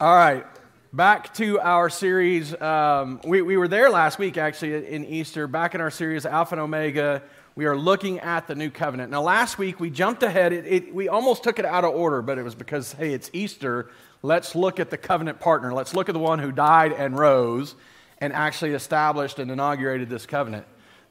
All right, back to our series. Um, we, we were there last week, actually, in Easter, back in our series, Alpha and Omega. We are looking at the new covenant. Now, last week we jumped ahead. It, it, we almost took it out of order, but it was because, hey, it's Easter. Let's look at the covenant partner. Let's look at the one who died and rose and actually established and inaugurated this covenant.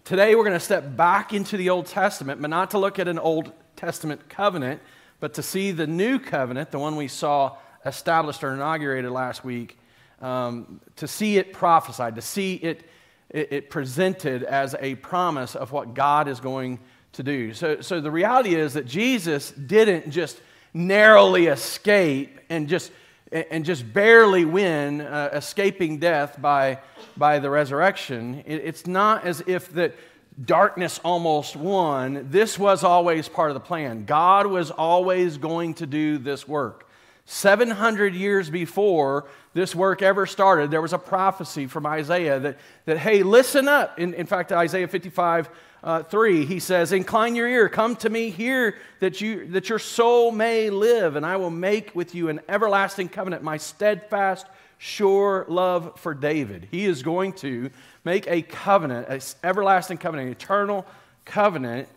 Today we're going to step back into the Old Testament, but not to look at an Old Testament covenant, but to see the new covenant, the one we saw established or inaugurated last week, um, to see it prophesied, to see it, it, it, presented as a promise of what God is going to do. So, so the reality is that Jesus didn't just narrowly escape and just, and just barely win, uh, escaping death by, by the resurrection. It, it's not as if that darkness almost won. This was always part of the plan. God was always going to do this work. 700 years before this work ever started, there was a prophecy from Isaiah that, that hey, listen up. In, in fact, Isaiah 55 uh, 3, he says, Incline your ear, come to me, hear that, you, that your soul may live, and I will make with you an everlasting covenant, my steadfast, sure love for David. He is going to make a covenant, an everlasting covenant, an eternal covenant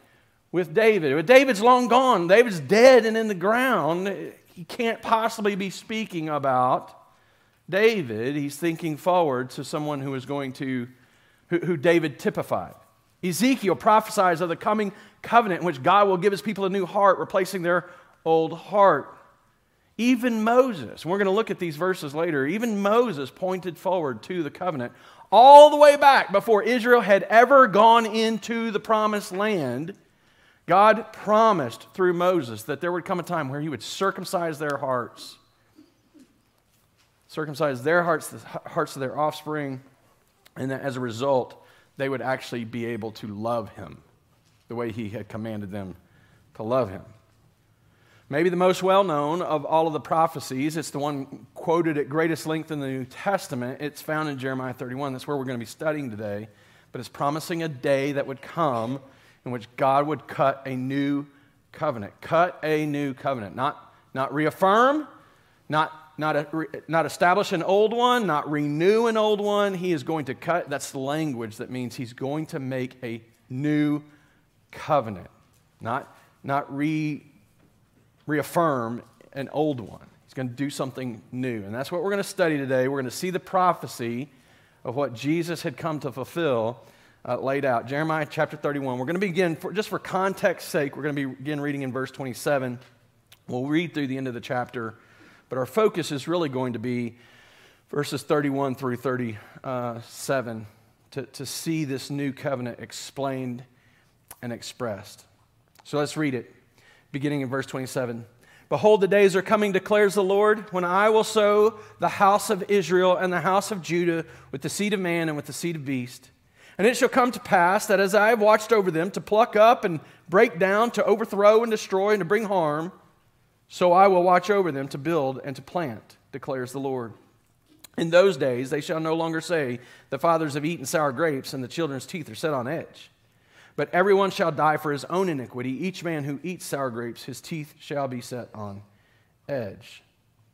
with David. But David's long gone. David's dead and in the ground he can't possibly be speaking about David. He's thinking forward to someone who is going to, who, who David typified. Ezekiel prophesies of the coming covenant in which God will give his people a new heart, replacing their old heart. Even Moses, we're going to look at these verses later, even Moses pointed forward to the covenant all the way back before Israel had ever gone into the promised land. God promised through Moses that there would come a time where he would circumcise their hearts, circumcise their hearts, the hearts of their offspring, and that as a result, they would actually be able to love him the way he had commanded them to love him. Maybe the most well known of all of the prophecies, it's the one quoted at greatest length in the New Testament. It's found in Jeremiah 31. That's where we're going to be studying today. But it's promising a day that would come in which God would cut a new covenant. Cut a new covenant. Not, not reaffirm, not, not, a, not establish an old one, not renew an old one. He is going to cut. That's the language that means he's going to make a new covenant. Not, not re, reaffirm an old one. He's going to do something new. And that's what we're going to study today. We're going to see the prophecy of what Jesus had come to fulfill uh, laid out. Jeremiah chapter 31. We're going to begin, for, just for context sake, we're going to begin reading in verse 27. We'll read through the end of the chapter, but our focus is really going to be verses 31 through 37 to, to see this new covenant explained and expressed. So let's read it, beginning in verse 27. Behold, the days are coming, declares the Lord, when I will sow the house of Israel and the house of Judah with the seed of man and with the seed of beast and it shall come to pass that as I have watched over them to pluck up and break down, to overthrow and destroy, and to bring harm, so I will watch over them to build and to plant, declares the Lord. In those days they shall no longer say, The fathers have eaten sour grapes, and the children's teeth are set on edge. But everyone shall die for his own iniquity. Each man who eats sour grapes, his teeth shall be set on edge.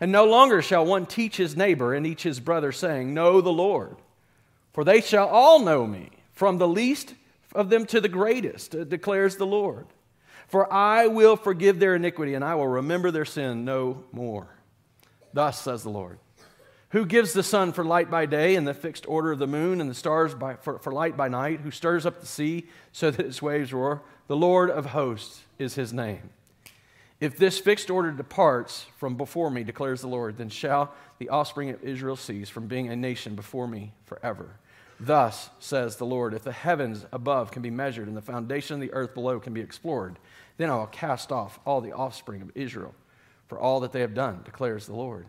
And no longer shall one teach his neighbor and each his brother, saying, Know the Lord. For they shall all know me, from the least of them to the greatest, uh, declares the Lord. For I will forgive their iniquity, and I will remember their sin no more. Thus says the Lord. Who gives the sun for light by day, and the fixed order of the moon, and the stars by, for, for light by night? Who stirs up the sea so that its waves roar? The Lord of hosts is his name. If this fixed order departs from before me, declares the Lord, then shall the offspring of Israel cease from being a nation before me forever. Thus says the Lord, if the heavens above can be measured and the foundation of the earth below can be explored, then I will cast off all the offspring of Israel for all that they have done, declares the Lord.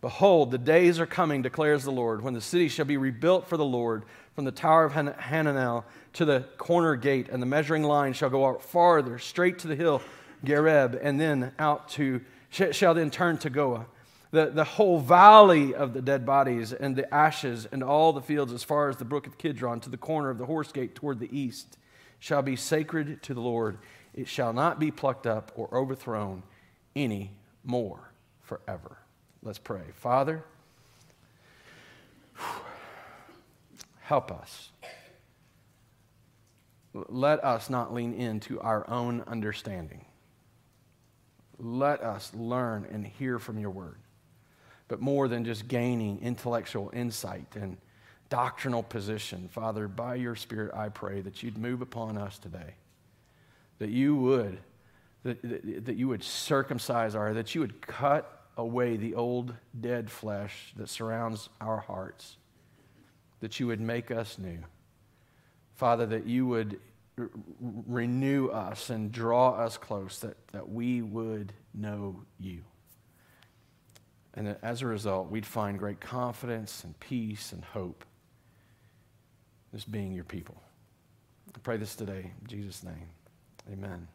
Behold, the days are coming, declares the Lord, when the city shall be rebuilt for the Lord, from the tower of Han- Hananel to the corner gate, and the measuring line shall go out farther, straight to the hill Gareb, and then out to, shall then turn to Goah. The, the whole valley of the dead bodies and the ashes and all the fields as far as the brook of Kidron to the corner of the horse gate toward the east shall be sacred to the Lord. It shall not be plucked up or overthrown any more forever. Let's pray. Father, help us. Let us not lean into our own understanding. Let us learn and hear from your word. But more than just gaining intellectual insight and doctrinal position, Father, by your Spirit, I pray that you'd move upon us today, that you would, that, that, that you would circumcise our, that you would cut away the old dead flesh that surrounds our hearts, that you would make us new. Father, that you would renew us and draw us close, that, that we would know you. And as a result, we'd find great confidence and peace and hope as being your people. I pray this today in Jesus' name. Amen.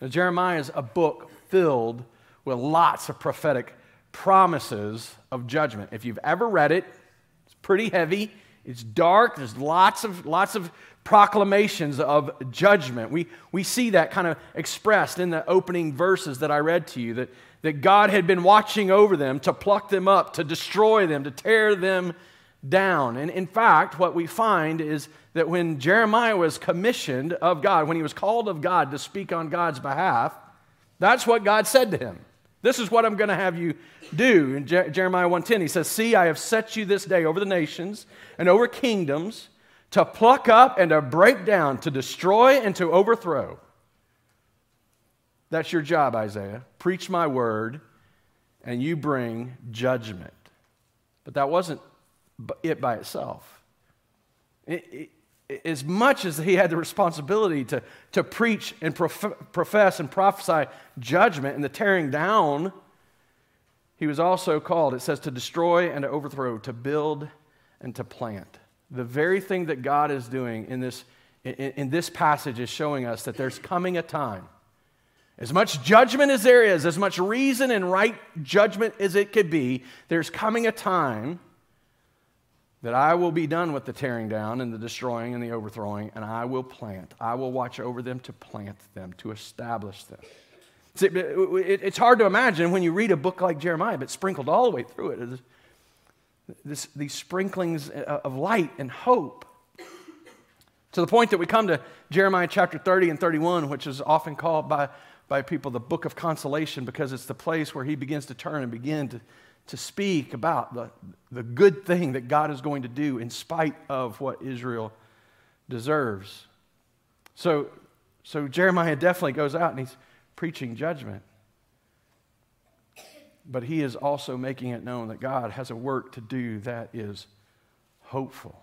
Now, Jeremiah is a book filled with lots of prophetic promises of judgment. If you've ever read it, it's pretty heavy. It's dark. There's lots of, lots of proclamations of judgment. We, we see that kind of expressed in the opening verses that I read to you that, that God had been watching over them to pluck them up, to destroy them, to tear them down. And in fact, what we find is that when Jeremiah was commissioned of God, when he was called of God to speak on God's behalf, that's what God said to him. This is what I'm going to have you do. In Je- Jeremiah 1:10 he says, "See, I have set you this day over the nations and over kingdoms to pluck up and to break down, to destroy and to overthrow." That's your job, Isaiah. Preach my word and you bring judgment. But that wasn't it by itself. It, it, as much as he had the responsibility to, to preach and prof- profess and prophesy judgment and the tearing down, he was also called, it says, to destroy and to overthrow, to build and to plant. The very thing that God is doing in this, in, in this passage is showing us that there's coming a time. As much judgment as there is, as much reason and right judgment as it could be, there's coming a time that I will be done with the tearing down and the destroying and the overthrowing, and I will plant. I will watch over them to plant them, to establish them. It's hard to imagine when you read a book like Jeremiah, but sprinkled all the way through it. This, these sprinklings uh, of light and hope. To the point that we come to Jeremiah chapter 30 and 31, which is often called by, by people the book of consolation because it's the place where he begins to turn and begin to to speak about the, the good thing that God is going to do in spite of what Israel deserves. So, so Jeremiah definitely goes out and he's preaching judgment. But he is also making it known that God has a work to do that is hopeful.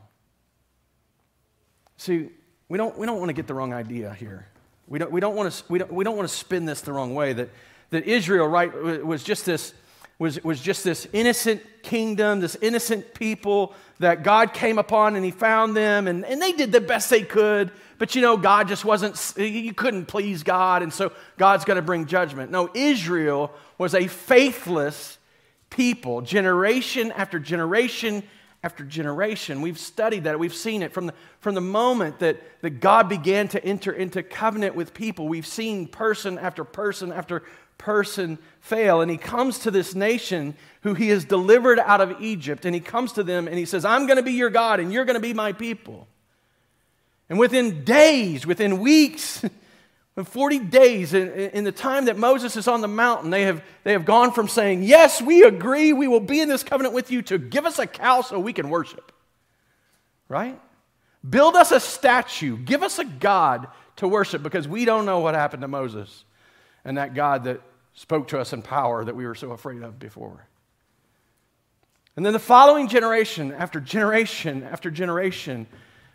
See, we don't, we don't want to get the wrong idea here. We don't, we don't, want, to, we don't, we don't want to spin this the wrong way that, that Israel, right, was just this was, was just this innocent kingdom, this innocent people that God came upon and He found them, and, and they did the best they could. But you know, God just wasn't, you couldn't please God, and so God's going to bring judgment. No, Israel was a faithless people, generation after generation after generation. We've studied that, we've seen it from the, from the moment that, that God began to enter into covenant with people. We've seen person after person after person fail. And he comes to this nation who he has delivered out of Egypt, and he comes to them and he says, I'm going to be your God, and you're going to be my people. And within days, within weeks, in 40 days, in, in, the time that Moses is on the mountain, they have, they have gone from saying, Yes, we agree, we will be in this covenant with you, to give us a cow so we can worship. Right? Build us a statue, give us a God to worship because we don't know what happened to Moses and that God that spoke to us in power that we were so afraid of before. And then the following generation after generation after generation,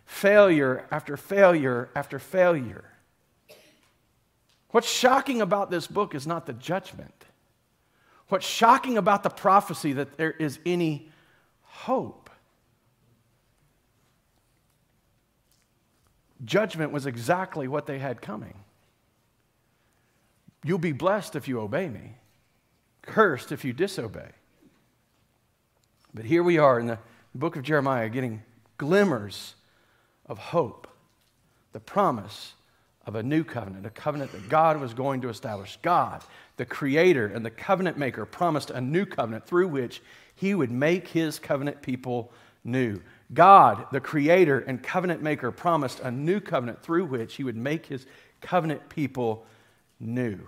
failure after failure after failure. What's shocking about this book is not the judgment. What's shocking about the prophecy that there is any hope? Judgment was exactly what they had coming. You'll be blessed if you obey me, cursed if you disobey. But here we are in the book of Jeremiah getting glimmers of hope, the promise of a new covenant, a covenant that God was going to establish. God, the creator and the covenant maker, promised a new covenant through which he would make his covenant people new. God, the creator and covenant maker, promised a new covenant through which he would make his covenant people new.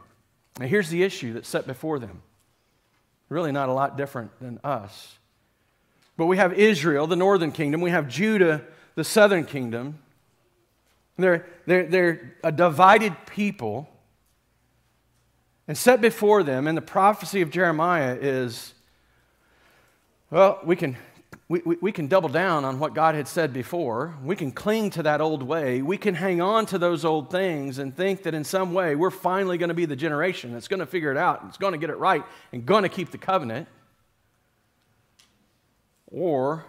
Now, here's the issue that's set before them. Really, not a lot different than us. But we have Israel, the northern kingdom, we have Judah, the southern kingdom. They're, they're, they're a divided people. And set before them and the prophecy of Jeremiah is well, we can, we, we, we, can double down on what God had said before. We can cling to that old way. We can hang on to those old things and think that in some way we're finally going to be the generation that's going to figure it out, and it's going to get it right, and going to keep the covenant. Or,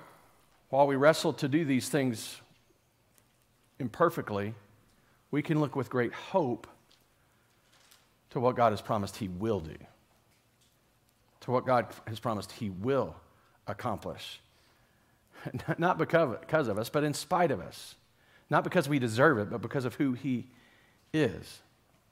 while we wrestle to do these things imperfectly, we can look with great hope to what God has promised He will do, to what God has promised He will accomplish. Not because of us, but in spite of us. Not because we deserve it, but because of who He is.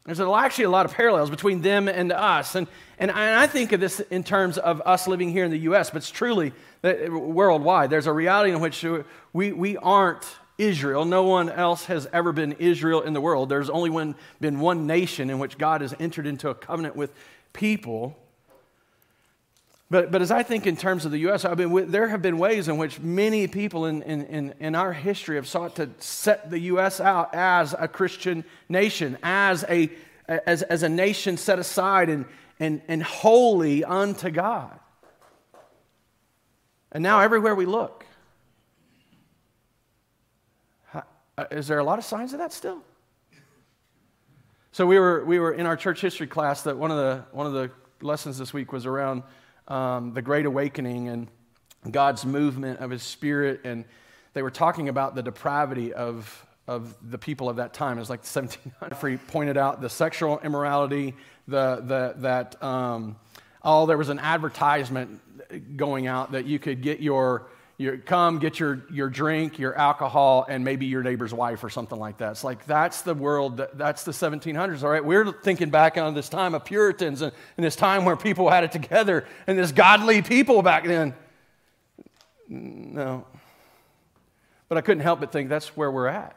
There's actually a lot of parallels between them and us. And, and I think of this in terms of us living here in the U.S., but it's truly uh, worldwide. There's a reality in which we, we aren't Israel. No one else has ever been Israel in the world. There's only one, been one nation in which God has entered into a covenant with people. But, but as I think in terms of the U.S., I mean, there have been ways in which many people in, in, in our history have sought to set the U.S. out as a Christian nation, as a, as, as a nation set aside and, and, and holy unto God. And now, everywhere we look, uh, is there a lot of signs of that still? So we were, we were in our church history class that one of the, one of the lessons this week was around um, the Great Awakening and God's movement of His Spirit. And they were talking about the depravity of, of the people of that time. It was like the 1700s. pointed out the sexual immorality, the, the, that, um, oh, there was an advertisement going out that you could get your, your come get your, your drink, your alcohol, and maybe your neighbor's wife or something like that. It's like that's the world, that, that's the 1700s, all right? We're thinking back on this time of Puritans and, and this time where people had it together and this godly people back then. No. But I couldn't help but think that's where we're at.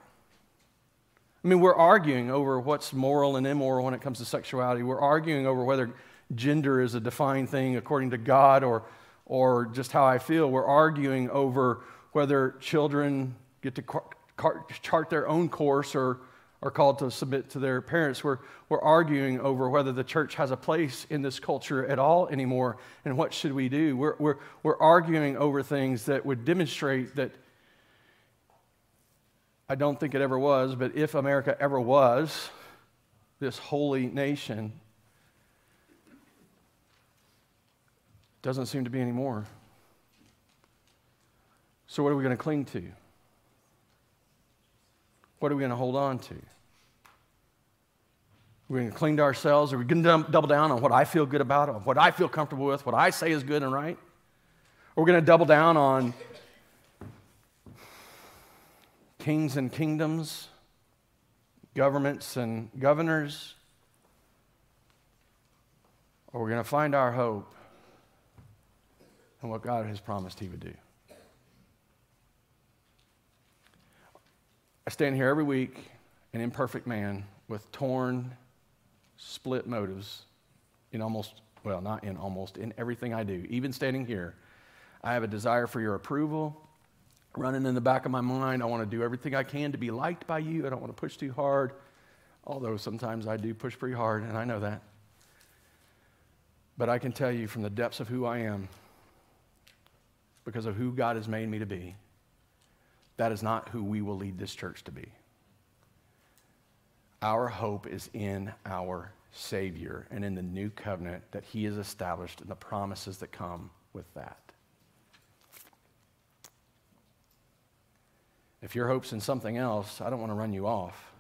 I mean, we're arguing over what's moral and immoral when it comes to sexuality. We're arguing over whether gender is a defined thing according to God or, or just how I feel. We're arguing over whether children get to chart their own course or are called to submit to their parents. We're, we're arguing over whether the church has a place in this culture at all anymore and what should we do. We're, we're, we're arguing over things that would demonstrate that I don't think it ever was, but if America ever was this holy nation, doesn't seem to be anymore. So, what are we going to cling to? What are we going to hold on to? We're going to cling to ourselves. Are we going to double down on what I feel good about, on what I feel comfortable with, what I say is good and right? Or we're going to double down on kings and kingdoms, governments and governors, or we're going to find our hope in what God has promised He would do. I stand here every week, an imperfect man with torn, split motives in almost, well, not in almost, in everything I do. Even standing here, I have a desire for your approval running in the back of my mind. I want to do everything I can to be liked by you. I don't want to push too hard, although sometimes I do push pretty hard, and I know that. But I can tell you from the depths of who I am, because of who God has made me to be, that is not who we will lead this church to be. Our hope is in our Savior and in the new covenant that He has established and the promises that come with that. If your hope's in something else, I don't want to run you off.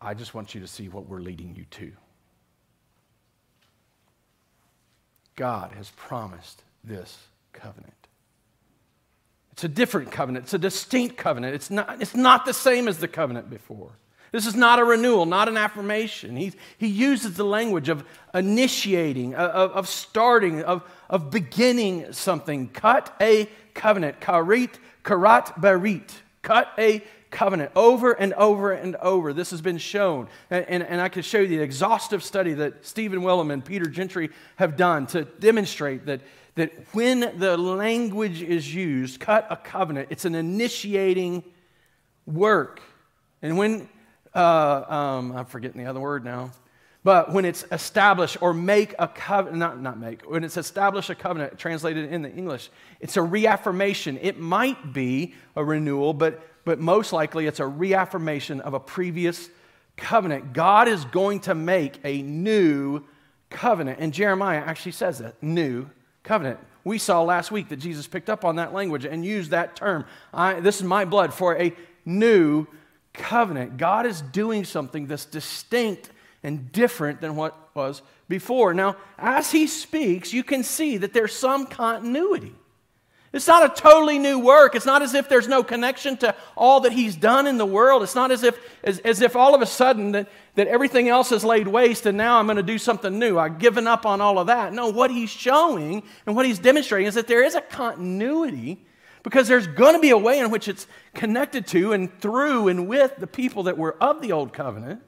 I just want you to see what we're leading you to. God has promised this covenant. It's a different covenant, it's a distinct covenant. It's not, it's not the same as the covenant before. This is not a renewal, not an affirmation. He, he uses the language of initiating, uh, of, of starting, of, of beginning something. Cut a covenant. Karit, karat barit. Cut a covenant over and over and over. This has been shown. And, and, and I can show you the exhaustive study that Stephen Wellum and Peter Gentry have done to demonstrate that, that when the language is used, cut a covenant, it's an initiating work. And when uh, um, I'm forgetting the other word now. But when it's established or make a covenant, not, not make, when it's establish a covenant, translated in the English, it's a reaffirmation. It might be a renewal, but, but most likely it's a reaffirmation of a previous covenant. God is going to make a new covenant. And Jeremiah actually says that new covenant. We saw last week that Jesus picked up on that language and used that term. I, this is my blood for a new covenant. God is doing something that's distinct and different than what was before. Now, as he speaks, you can see that there's some continuity. It's not a totally new work. It's not as if there's no connection to all that he's done in the world. It's not as if, as, as if all of a sudden that, that everything else is laid waste and now I'm going to do something new. I've given up on all of that. No, what he's showing and what he's demonstrating is that there is a continuity because there's going to be a way in which it's connected to and through and with the people that were of the old covenant.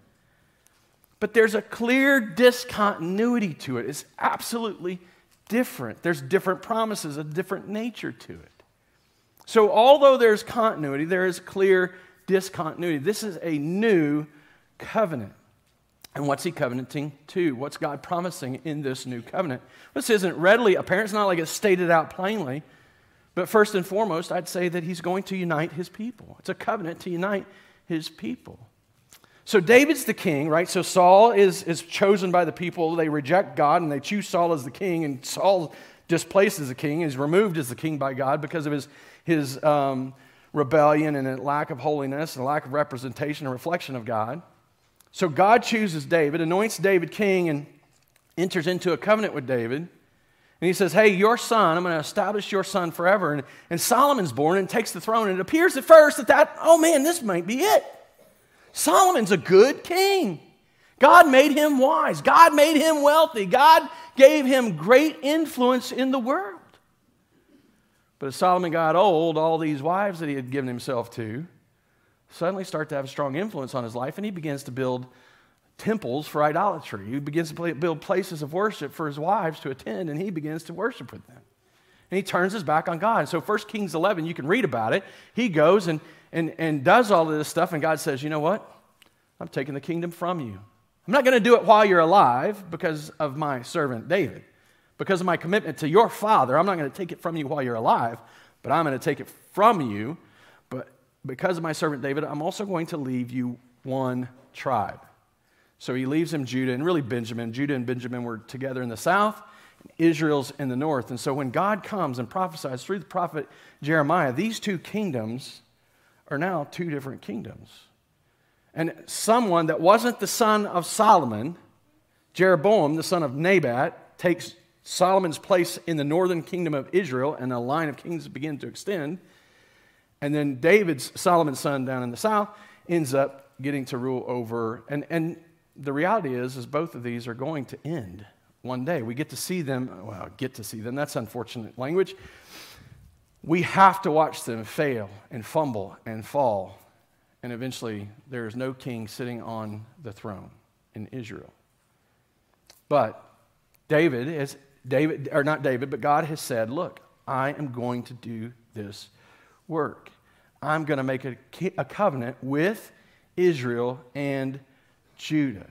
But there's a clear discontinuity to it. It's absolutely different. There's different promises, a different nature to it. So, although there's continuity, there is clear discontinuity. This is a new covenant. And what's he covenanting to? What's God promising in this new covenant? This isn't readily apparent. It's not like it's stated out plainly. But first and foremost, I'd say that he's going to unite his people. It's a covenant to unite his people. So David's the king, right? So Saul is, is chosen by the people. They reject God and they choose Saul as the king, and Saul displaced as the king. He's removed as the king by God because of his, his um, rebellion and a lack of holiness and a lack of representation and reflection of God. So God chooses David, anoints David king, and enters into a covenant with David. And he says, Hey, your son, I'm going to establish your son forever. And, and Solomon's born and takes the throne. And it appears at first that, that, oh man, this might be it. Solomon's a good king. God made him wise. God made him wealthy. God gave him great influence in the world. But as Solomon got old, all these wives that he had given himself to suddenly start to have a strong influence on his life, and he begins to build temples for idolatry. He begins to build places of worship for his wives to attend, and he begins to worship with them. And he turns his back on God. And so 1 Kings 11, you can read about it. He goes and, and, and does all of this stuff, and God says, You know what? I'm taking the kingdom from you. I'm not going to do it while you're alive because of my servant David. Because of my commitment to your father, I'm not going to take it from you while you're alive, but I'm going to take it from you. Because of my servant David, I'm also going to leave you one tribe. So he leaves him Judah and really Benjamin. Judah and Benjamin were together in the south, Israel's in the north. And so when God comes and prophesies through the prophet Jeremiah, these two kingdoms are now two different kingdoms. And someone that wasn't the son of Solomon, Jeroboam, the son of Nebat, takes Solomon's place in the northern kingdom of Israel, and a line of kings begin to extend. And then David's, Solomon's son down in the south, ends up getting to rule over. And, and the reality is, is both of these are going to end one day. We get to see them, well, get to see them, that's unfortunate language. We have to watch them fail and fumble and fall. And eventually, there is no king sitting on the throne in Israel. But David is David, or not David, but God has said, Look, I am going to do this work. I'm going to make a, a covenant with Israel and Judah.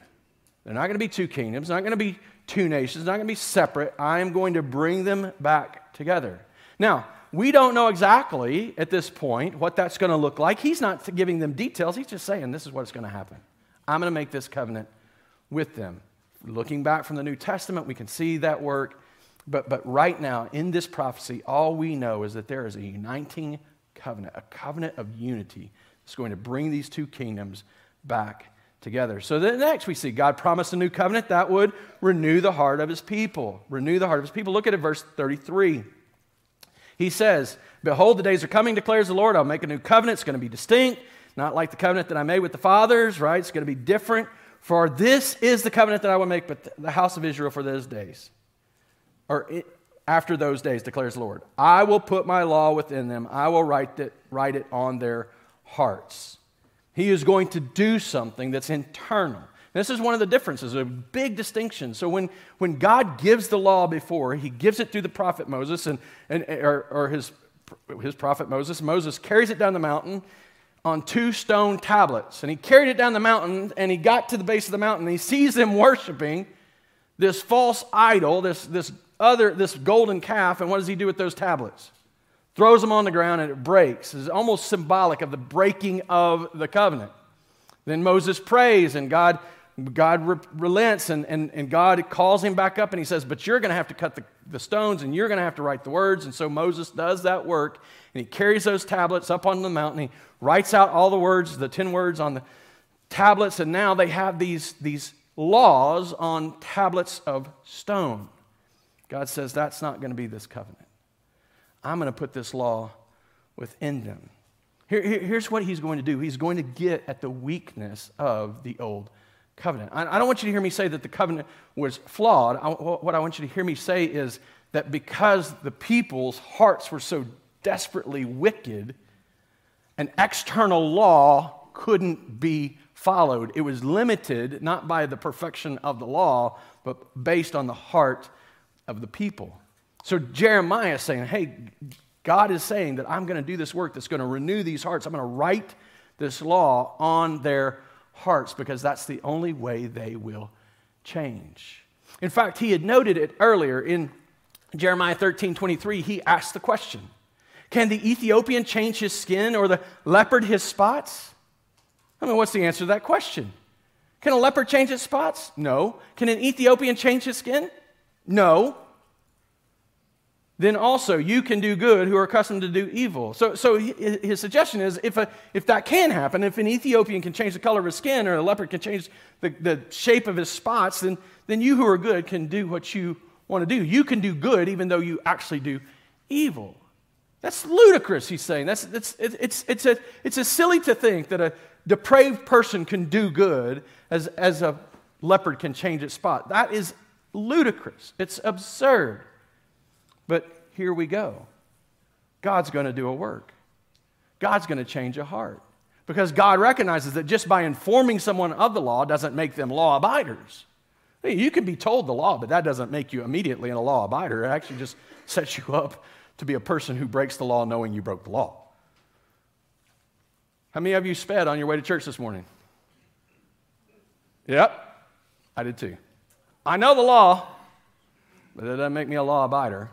They're not going to be two kingdoms, not going to be two nations, not going to be separate. I am going to bring them back together. Now, we don't know exactly at this point what that's going to look like. He's not giving them details, he's just saying this is what's going to happen. I'm going to make this covenant with them. Looking back from the New Testament, we can see that work. But, but right now, in this prophecy, all we know is that there is a uniting covenant, a covenant of unity that's going to bring these two kingdoms back together. So then next we see God promised a new covenant that would renew the heart of his people. Renew the heart of his people. Look at it, verse 33. He says, Behold, the days are coming, declares the Lord. I'll make a new covenant. It's going to be distinct, not like the covenant that I made with the fathers, right? It's going to be different. For this is the covenant that I will make with the house of Israel for those days. Or it, after those days, declares the Lord. I will put my law within them, I will write it, write it on their hearts. He is going to do something that's internal. This is one of the differences, a big distinction. So when, when God gives the law before, he gives it through the prophet Moses and, and or, or his, his prophet Moses. Moses carries it down the mountain on two stone tablets. And he carried it down the mountain and he got to the base of the mountain and he sees them worshiping this false idol, this, this other, this golden calf. And what does he do with those tablets? throws them on the ground, and it breaks. It's almost symbolic of the breaking of the covenant. Then Moses prays, and God, God re- relents, and, and, and God calls him back up, and he says, But you're going to have to cut the, the stones, and you're going to have to write the words. And so Moses does that work, and he carries those tablets up on the mountain. He writes out all the words, the 10 words on the tablets, and now they have these, these laws on tablets of stone. God says, That's not going to be this covenant. I'm going to put this law within them. Here, here, here's what he's going to do he's going to get at the weakness of the old covenant. I, I don't want you to hear me say that the covenant was flawed. I, what I want you to hear me say is that because the people's hearts were so desperately wicked, an external law couldn't be followed. It was limited not by the perfection of the law, but based on the heart of the people. So Jeremiah is saying, hey, God is saying that I'm going to do this work that's going to renew these hearts. I'm going to write this law on their hearts because that's the only way they will change. In fact, he had noted it earlier in Jeremiah 13 23. He asked the question Can the Ethiopian change his skin or the leopard his spots? I mean, what's the answer to that question? Can a leopard change his spots? No. Can an Ethiopian change his skin? No then also you can do good who are accustomed to do evil. So, so his suggestion is if, a, if that can happen, if an Ethiopian can change the color of his skin or a leopard can change the, the shape of his spots, then, then you who are good can do what you want to do. You can do good even though you actually do evil. That's ludicrous, he's saying. That's, that's, it's, it's, a, it's a silly to think that a depraved person can do good as, as a leopard can change its spot. That is ludicrous. It's absurd. But here we go. God's going to do a work. God's going to change a heart. Because God recognizes that just by informing someone of the law doesn't make them law abiders. You can be told the law, but that doesn't make you immediately a law abider. It actually just sets you up to be a person who breaks the law knowing you broke the law. How many of you sped on your way to church this morning? Yep, I did too. I know the law, but that doesn't make me a law abider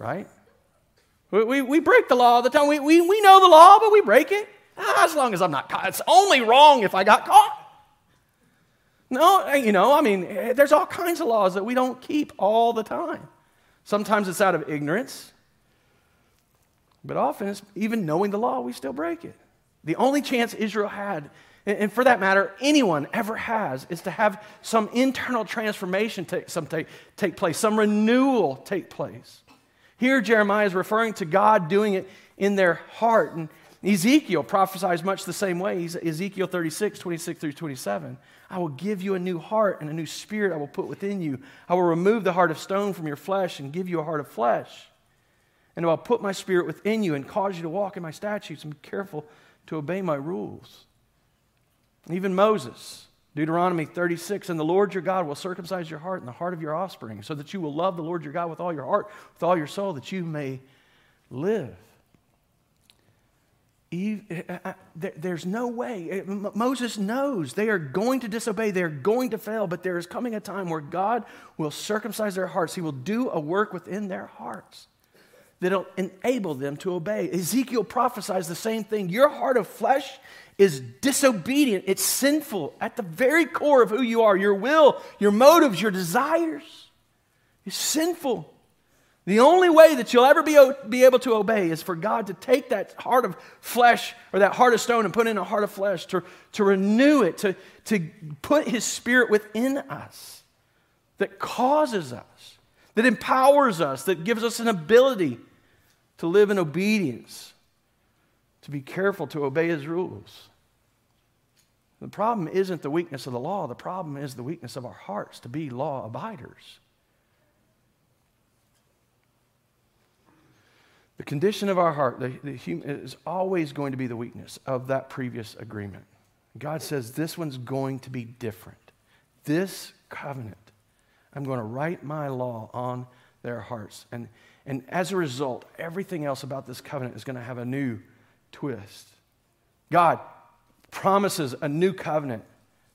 right? We, we, we break the law all the time. We, we, we know the law, but we break it. Ah, as long as I'm not caught. It's only wrong if I got caught. No, eh, you know, I mean, eh, there's all kinds of laws that we don't keep all the time. Sometimes it's out of ignorance, but often it's even knowing the law, we still break it. The only chance Israel had, and for that matter, anyone ever has, is to have some internal transformation take, some take, take place, some renewal take place. Here, Jeremiah is referring to God doing it in their heart. And Ezekiel prophesies much the same way. He's Ezekiel 36, 26 through 27. I will give you a new heart and a new spirit I will put within you. I will remove the heart of stone from your flesh and give you a heart of flesh. And I'll put my spirit within you and cause you to walk in my statutes and be careful to obey my rules. Even Moses Deuteronomy 36, and the Lord your God will circumcise your heart and the heart of your offspring, so that you will love the Lord your God with all your heart, with all your soul, that you may live. Eve, uh, uh, there's no way. Moses knows they are going to disobey, they're going to fail, but there is coming a time where God will circumcise their hearts. He will do a work within their hearts that'll enable them to obey. Ezekiel prophesies the same thing. Your heart of flesh is disobedient, it's sinful at the very core of who you are. Your will, your motives, your desires. It's sinful. The only way that you'll ever be, be able to obey is for God to take that heart of flesh or that heart of stone and put in a heart of flesh, to, to renew it, to, to put His Spirit within us that causes us, that empowers us, that gives us an ability to live in obedience, to be careful to obey His rules. The problem isn't the weakness of the law, the problem is the weakness of our hearts to be law abiders. The condition of our heart the, the human, is always going to be the weakness of that previous agreement. God says this one's going to be different. This covenant, I'm going to write my law on their hearts. And, and as a result, everything else about this covenant is going to have a new twist. God promises a new covenant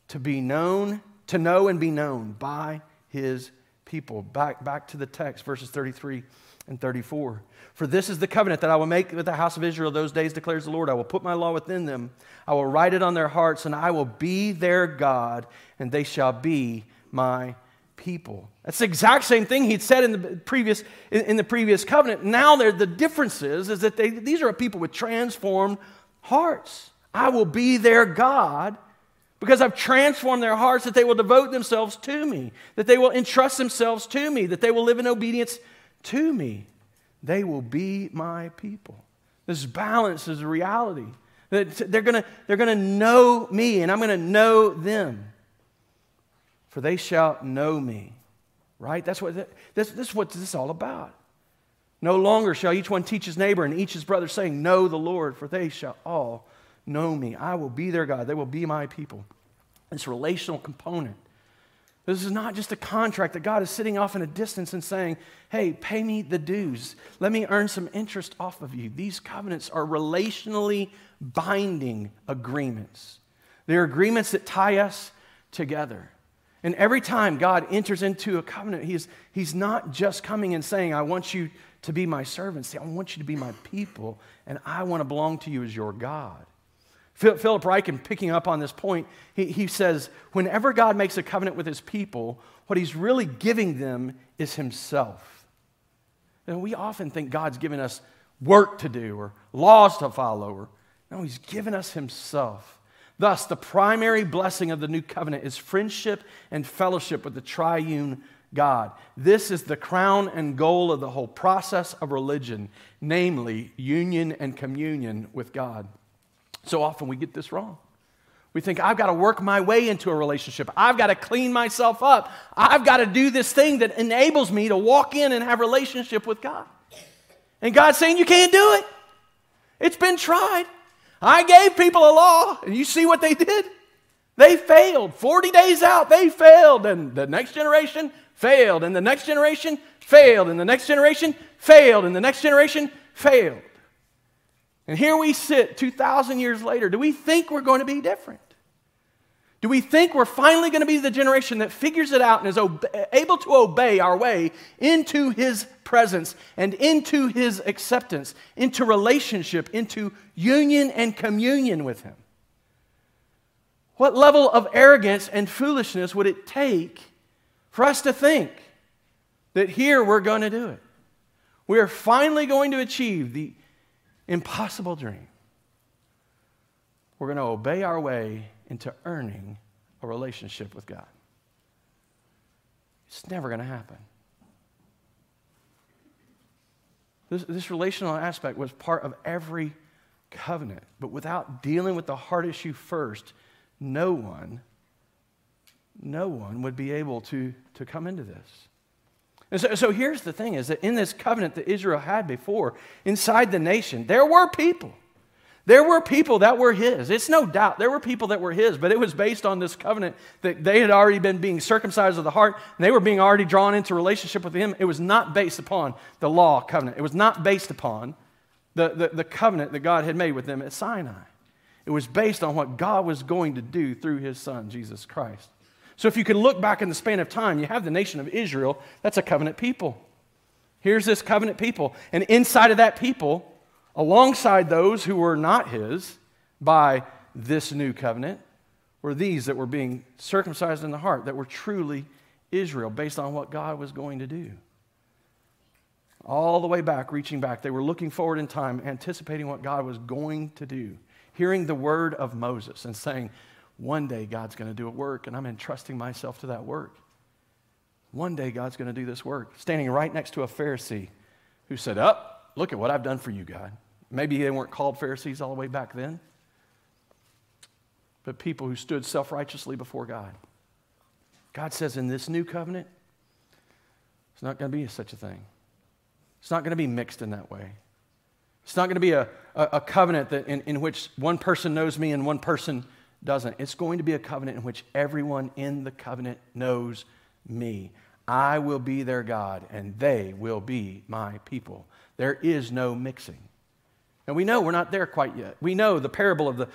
to be known, to know and be known by his people. Back, back to the text, verses 33 and 34. For this is the covenant that I will make with the house of Israel those days, declares the Lord. I will put my law within them, I will write it on their hearts, and I will be their God, and they shall be my people. That's the exact same thing he'd said in the previous, in, the previous covenant. Now the difference is, is that they, these are people with transformed hearts. I will be their God because I've transformed their hearts that they will devote themselves to me, that they will entrust themselves to me, that they will live in obedience to me. They will be my people. This balance is a reality. They're going to they're to know me, and I'm going to know them. For they shall know me. Right? That's what is what this is all about. No longer shall each one teach his neighbor and each his brother, saying, Know the Lord, for they shall all know me. I will be their God. They will be my people. This relational component this is not just a contract that God is sitting off in a distance and saying, hey, pay me the dues. Let me earn some interest off of you. These covenants are relationally binding agreements. They're agreements that tie us together. And every time God enters into a covenant, he's, he's not just coming and saying, I want you to be my servants. I want you to be my people, and I want to belong to you as your God. Philip Ryken, picking up on this point, he, he says, whenever God makes a covenant with his people, what he's really giving them is himself. And we often think God's giving us work to do or laws to follow. Or, no, he's given us himself. Thus, the primary blessing of the new covenant is friendship and fellowship with the triune God. This is the crown and goal of the whole process of religion, namely union and communion with God. So often we get this wrong. We think, I've got to work my way into a relationship. I've got to clean myself up. I've got to do this thing that enables me to walk in and have relationship with God. And God's saying, You can't do it. It's been tried. I gave people a law, and you see what they did? They failed. 40 days out, they failed. And the next generation failed. And the next generation failed. And the next generation failed. And the next generation failed. And here we sit 2,000 years later. Do we think we're going to be different? Do we think we're finally going to be the generation that figures it out and is able to obey our way into His presence and into His acceptance, into relationship, into union and communion with Him? What level of arrogance and foolishness would it take for us to think that here we're going to do it? We are finally going to achieve the impossible dream. We're going to obey our way into earning a relationship with God. It's never going to happen. This, this relational aspect was part of every covenant, but without dealing with the heart issue first, no one, no one would be able to, to come into this. And so, so here's the thing is that in this covenant that Israel had before, inside the nation, there were people. There were people that were his. It's no doubt there were people that were his, but it was based on this covenant that they had already been being circumcised of the heart and they were being already drawn into relationship with him. It was not based upon the law covenant. It was not based upon the, the, the covenant that God had made with them at Sinai. It was based on what God was going to do through his son, Jesus Christ. So if you can look back in the span of time, you have the nation of Israel. That's a covenant people. Here's this covenant people. And inside of that people, alongside those who were not his by this new covenant were these that were being circumcised in the heart, that were truly Israel based on what God was going to do. All the way back, reaching back, they were looking forward in time, anticipating what God was going to do, hearing the word of Moses and saying, One day God's going to do a work, and I'm entrusting myself to that work. One day God's going to do this work. Standing right next to a Pharisee who said, Up, oh, look at what I've done for you, God. Maybe they weren't called Pharisees all the way back then, but people who stood self righteously before God. God says in this new covenant, it's not going to be such a thing. It's not going to be mixed in that way. It's not going to be a, a, a covenant that in, in which one person knows me and one person doesn't. It's going to be a covenant in which everyone in the covenant knows me. I will be their God, and they will be my people. There is no mixing. And we know we're not there quite yet. We know the parable of the,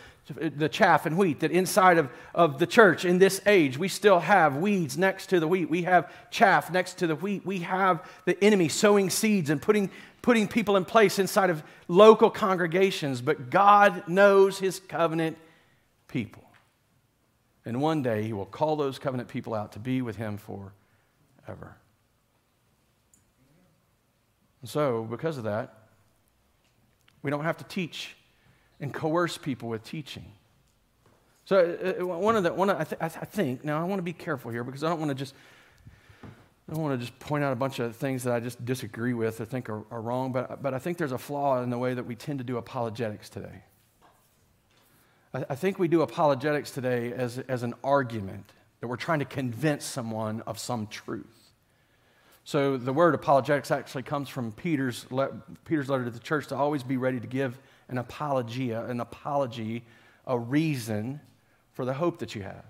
the chaff and wheat, that inside of, of the church in this age, we still have weeds next to the wheat. We have chaff next to the wheat. We have the enemy sowing seeds and putting, putting people in place inside of local congregations. But God knows his covenant people. And one day he will call those covenant people out to be with him forever. And so, because of that, we don't have to teach and coerce people with teaching. So, uh, uh, one of the, one of, I, th- I think, now I want to be careful here because I don't want to just, I don't want to just point out a bunch of things that I just disagree with or think are, are wrong, but, but I think there's a flaw in the way that we tend to do apologetics today. I, think we do apologetics today as, as an argument that we're trying to convince someone of some truth. So the word apologetics actually comes from Peter's, le- Peter's letter to the church to always be ready to give an apologia, an apology, a reason for the hope that you have.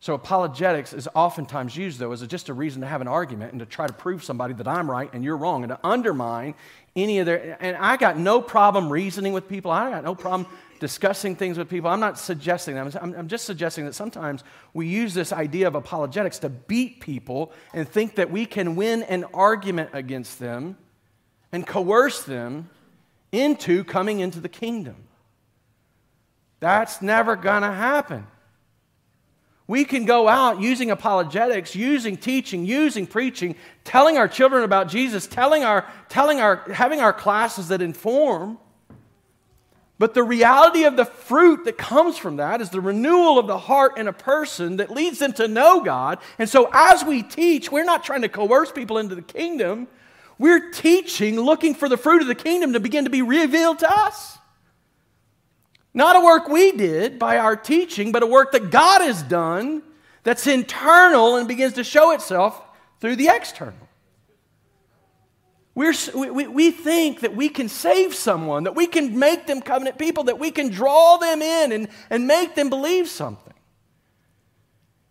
So apologetics is oftentimes used, though, as a, just a reason to have an argument and to try to prove somebody that I'm right and you're wrong and to undermine any of their. And I got no problem reasoning with people. I got no problem discussing things with people. I'm not suggesting that. I'm, I'm, just suggesting that sometimes we use this idea of apologetics to beat people and think that we can win an argument against them and coerce them into coming into the kingdom. That's never going to happen. We can go out using apologetics, using teaching, using preaching, telling our children about Jesus, telling our, telling our, having our classes that inform. But the reality of the fruit that comes from that is the renewal of the heart in a person that leads them to know God. And so, as we teach, we're not trying to coerce people into the kingdom. We're teaching, looking for the fruit of the kingdom to begin to be revealed to us. Not a work we did by our teaching, but a work that God has done that's internal and begins to show itself through the external. We're, we, we think that we can save someone, that we can make them covenant people, that we can draw them in and, and make them believe something.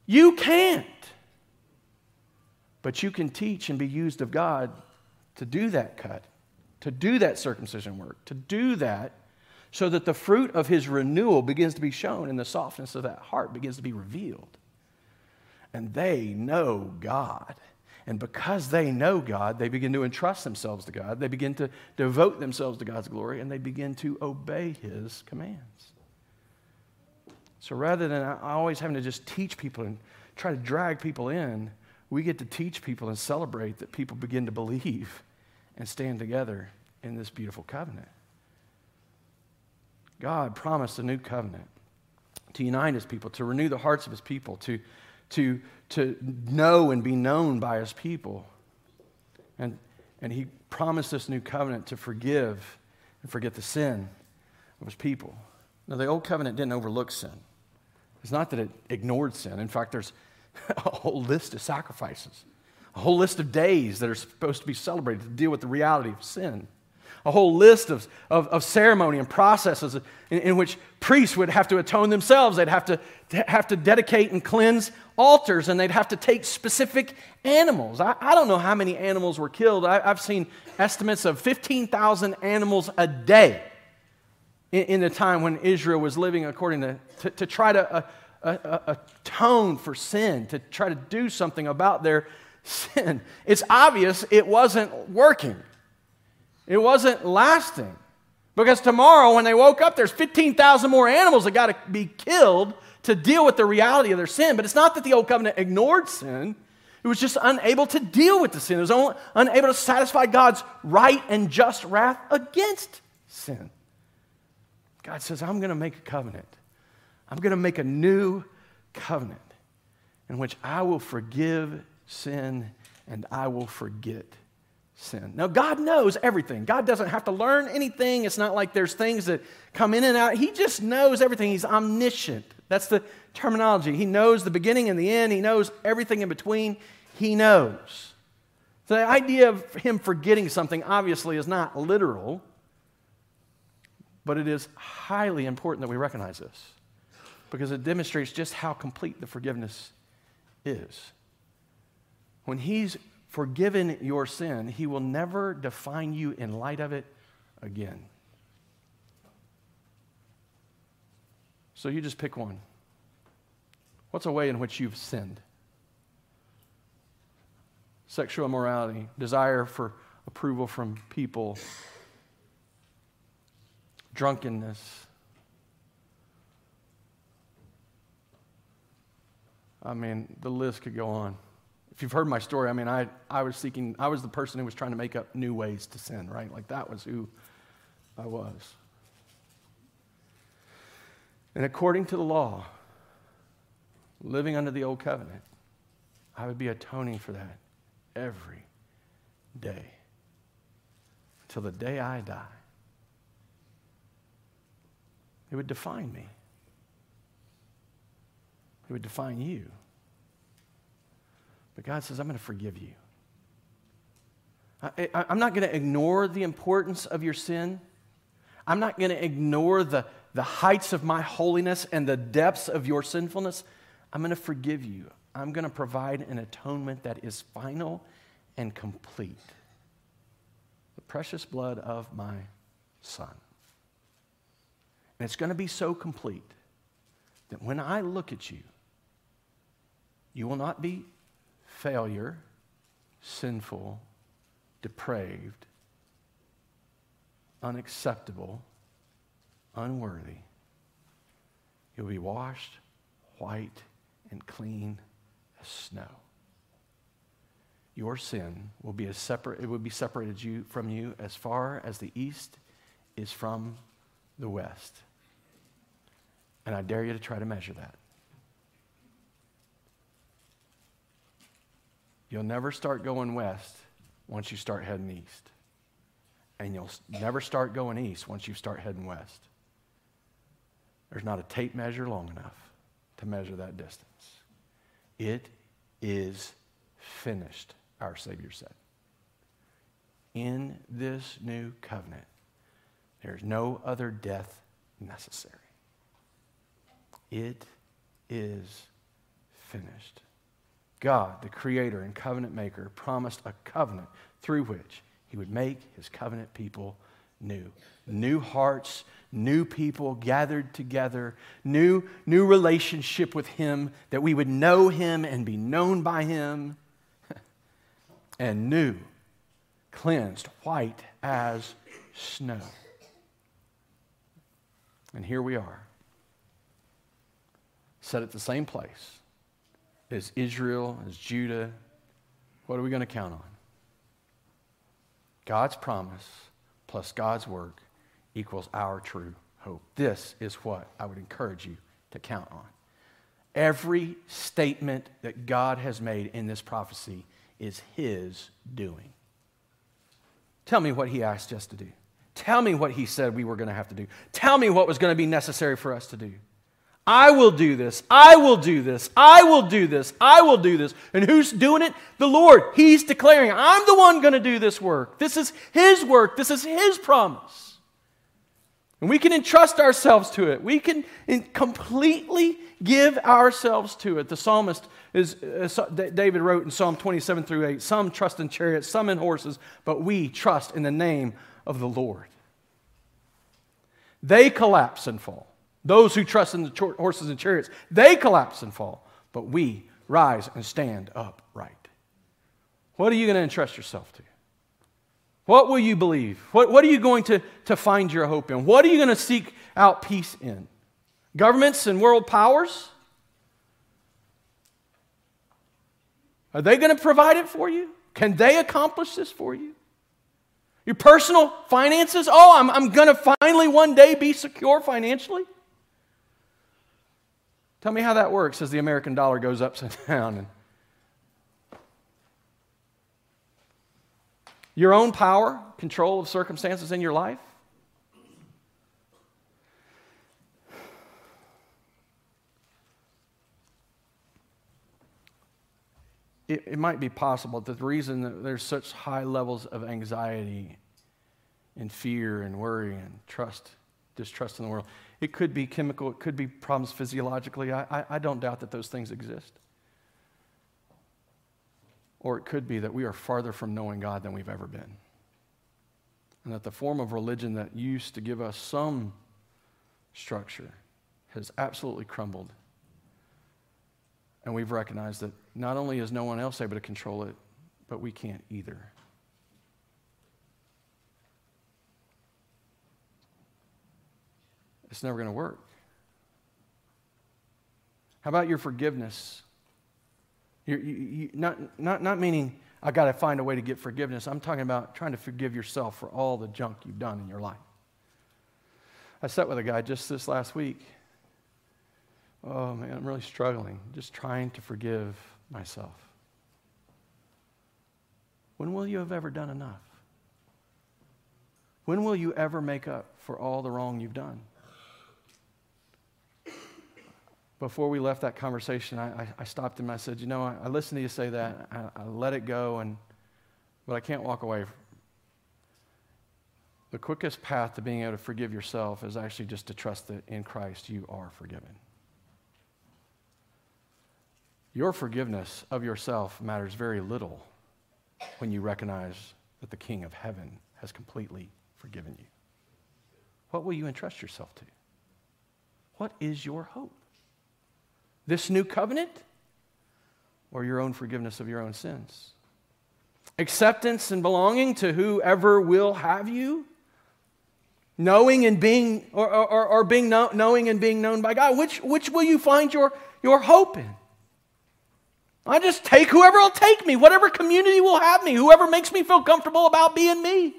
You can't. But you can teach and be used of God to do that cut, to do that circumcision work, to do that so that the fruit of his renewal begins to be shown and the softness of that heart begins to be revealed. And they know God. And because they know God, they begin to entrust themselves to God. They begin to devote themselves to God's glory and they begin to obey his commands. So rather than always having to just teach people and try to drag people in, we get to teach people and celebrate that people begin to believe and stand together in this beautiful covenant. God promised a new covenant to unite his people, to renew the hearts of his people, to, to, to know and be known by his people. And, and he promised this new covenant to forgive and forget the sin of his people. Now, the old covenant didn't overlook sin. It's not that it ignored sin. In fact, there's a whole list of sacrifices, a whole list of days that are supposed to be celebrated to deal with the reality of sin a whole list of, of, of ceremony and processes in, in, which priests would have to atone themselves. They'd have to, have to dedicate and cleanse altars, and they'd have to take specific animals. I, I don't know how many animals were killed. I, have seen estimates of 15,000 animals a day in, in, the time when Israel was living according to, to, to try to uh, uh, uh, atone for sin, to try to do something about their sin. It's obvious it wasn't working. It wasn't lasting. Because tomorrow, when they woke up, there's 15,000 more animals that got to be killed to deal with the reality of their sin. But it's not that the old covenant ignored sin, it was just unable to deal with the sin. It was only unable to satisfy God's right and just wrath against sin. God says, I'm going to make a covenant. I'm going to make a new covenant in which I will forgive sin and I will forget sin. Now, God knows everything. God doesn't have to learn anything. It's not like there's things that come in and out. He just knows everything. He's omniscient. That's the terminology. He knows the beginning and the end, He knows everything in between. He knows. So the idea of Him forgetting something obviously is not literal, but it is highly important that we recognize this because it demonstrates just how complete the forgiveness is. When He's forgiven your sin, He will never define you in light of it again. So you just pick one. What's a way in which you've sinned? Sexual immorality, desire for approval from people, drunkenness. I mean, the list could go on if you've heard my story, I mean, I, I was seeking, I was the person who was trying to make up new ways to sin, right? Like that was who I was. And according to the law, living under the old covenant, I would be atoning for that every day until the day I die. It would define me, it would define you. But God says, I'm going to forgive you. I, am not going to ignore the importance of your sin. I'm not going to ignore the, the heights of my holiness and the depths of your sinfulness. I'm going to forgive you. I'm going to provide an atonement that is final and complete. The precious blood of my Son. And it's going to be so complete that when I look at you, you will not be failure, sinful, depraved, unacceptable, unworthy, you'll be washed white and clean as snow. Your sin will be as separate, it will be separated you from you as far as the east is from the west. And I dare you to try to measure that. You'll never start going west once you start heading east. And you'll never start going east once you start heading west. There's not a tape measure long enough to measure that distance. It is finished, our Savior said. In this new covenant, there's no other death necessary. It is finished. God, the creator and covenant maker, promised a covenant through which he would make his covenant people new. New hearts, new people gathered together, new, new relationship with him, that we would know him and be known by him, and new, cleansed, white as snow. And here we are, set at the same place as Israel, as Judah, what are we going to count on? God's promise plus God's work equals our true hope. This is what I would encourage you to count on. Every statement that God has made in this prophecy is His doing. Tell me what He asked us to do. Tell me what He said we were going to have to do. Tell me what was going to be necessary for us to do. I will do this. I will do this. I will do this. I will do this. And who's doing it? The Lord. He's declaring, I'm the one going to do this work. This is His work. This is His promise. And we can entrust ourselves to it. We can completely give ourselves to it. The psalmist is, uh, David wrote in Psalm 27 through 8 Some trust in chariots, some in horses, but we trust in the name of the Lord. They collapse and fall. Those who trust in the horses and chariots, they collapse and fall, but we rise and stand upright. What are you going to entrust yourself to? What will you believe? What, what are you going to, to find your hope in? What are you going to seek out peace in? Governments and world powers? Are they going to provide it for you? Can they accomplish this for you? Your personal finances? Oh, I'm, I'm going to finally one day be secure financially? Tell me how that works as the American dollar goes down. And your own power, control of circumstances in your life? It, it, might be possible that the reason that there's such high levels of anxiety and fear and worry and trust, distrust in the world it could be chemical, it could be problems physiologically. I, I, I don't doubt that those things exist. Or it could be that we are farther from knowing God than we've ever been. And that the form of religion that used to give us some structure has absolutely crumbled. And we've recognized that not only is no one else able to control it, but we can't either. It's never going to work. How about your forgiveness? You, you, not, not, not meaning I got to find a way to get forgiveness. I'm talking about trying to forgive yourself for all the junk you've done in your life. I sat with a guy just this last week. Oh man, I'm really struggling, just trying to forgive myself. When will you have ever done enough? When will you ever make up for all the wrong you've done? Before we left that conversation, I, I, stopped him. I said, You know, I, I listened to you say that. I, I, let it go, and, but I can't walk away. The quickest path to being able to forgive yourself is actually just to trust that in Christ you are forgiven. Your forgiveness of yourself matters very little when you recognize that the King of heaven has completely forgiven you. What will you entrust yourself to? What is your hope? This new covenant or your own forgiveness of your own sins? Acceptance and belonging to whoever will have you? Knowing and being, or, or, or being know, knowing and being known by God? Which, which will you find your, your hope in? I just take whoever will take me, whatever community will have me, whoever makes me feel comfortable about being me.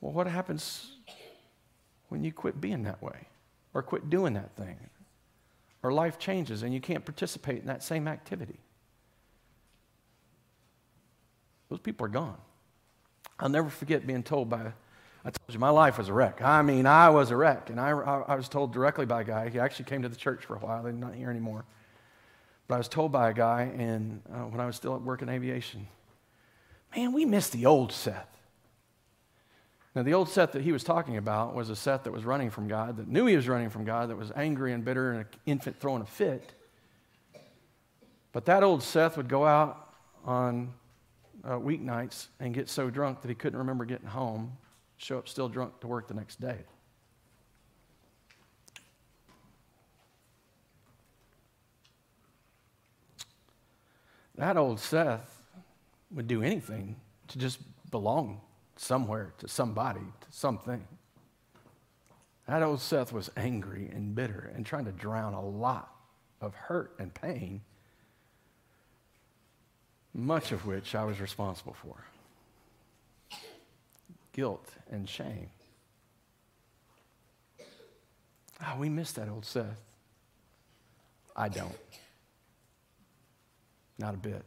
Well, what happens when you quit being that way? Or quit doing that thing. Or life changes and you can't participate in that same activity. Those people are gone. I'll never forget being told by, I told you, my life was a wreck. I mean, I was a wreck. And I, I, I was told directly by a guy, he actually came to the church for a while, he's not here anymore. But I was told by a guy and, uh, when I was still at work in aviation, man, we miss the old Seth. Now, the old Seth that he was talking about was a Seth that was running from God, that knew he was running from God, that was angry and bitter and an infant throwing a fit. But that old Seth would go out on uh, weeknights and get so drunk that he couldn't remember getting home, show up still drunk to work the next day. That old Seth would do anything to just belong somewhere to somebody, to something. That old Seth was angry and bitter and trying to drown a lot of hurt and pain, much of which I was responsible for. Guilt and shame. Oh, we miss that old Seth. I don't. Not a bit.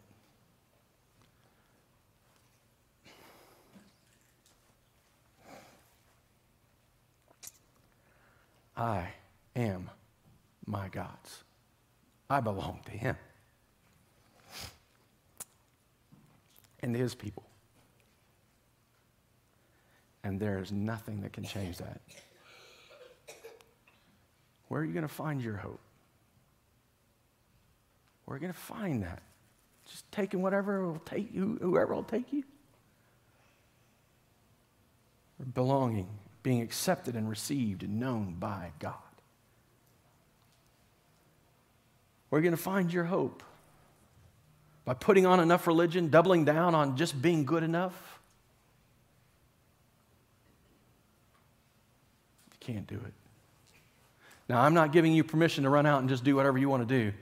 I am my God's. I belong to Him and His people. And there is nothing that can change that. Where are you going to find your hope? Where are you going to find that? Just taking whatever will take you, whoever will take you? Belonging being accepted and received and known by God. Are you going to find your hope? By putting on enough religion, doubling down on just being good enough? You can't do it. Now, I'm not giving you permission to run out and just do whatever you want to do.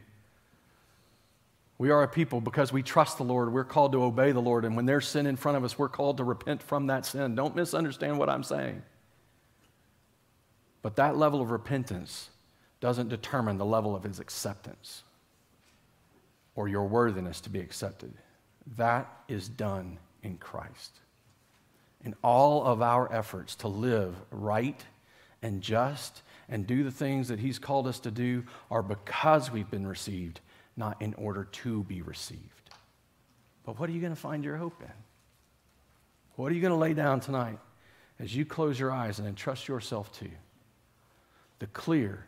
We are a people because we trust the Lord. We're called to obey the Lord. And when there's sin in front of us, we're called to repent from that sin. Don't misunderstand what I'm saying. But that level of repentance doesn't determine the level of his acceptance or your worthiness to be accepted. That is done in Christ. In all of our efforts to live right and just and do the things that he's called us to do are because we've been received not in order to be received. But what are you going to find your hope in? What are you going to lay down tonight as you close your eyes and entrust yourself to the clear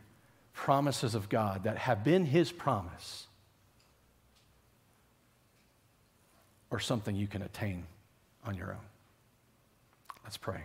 promises of God that have been His promise or something you can attain on your own? Let's pray.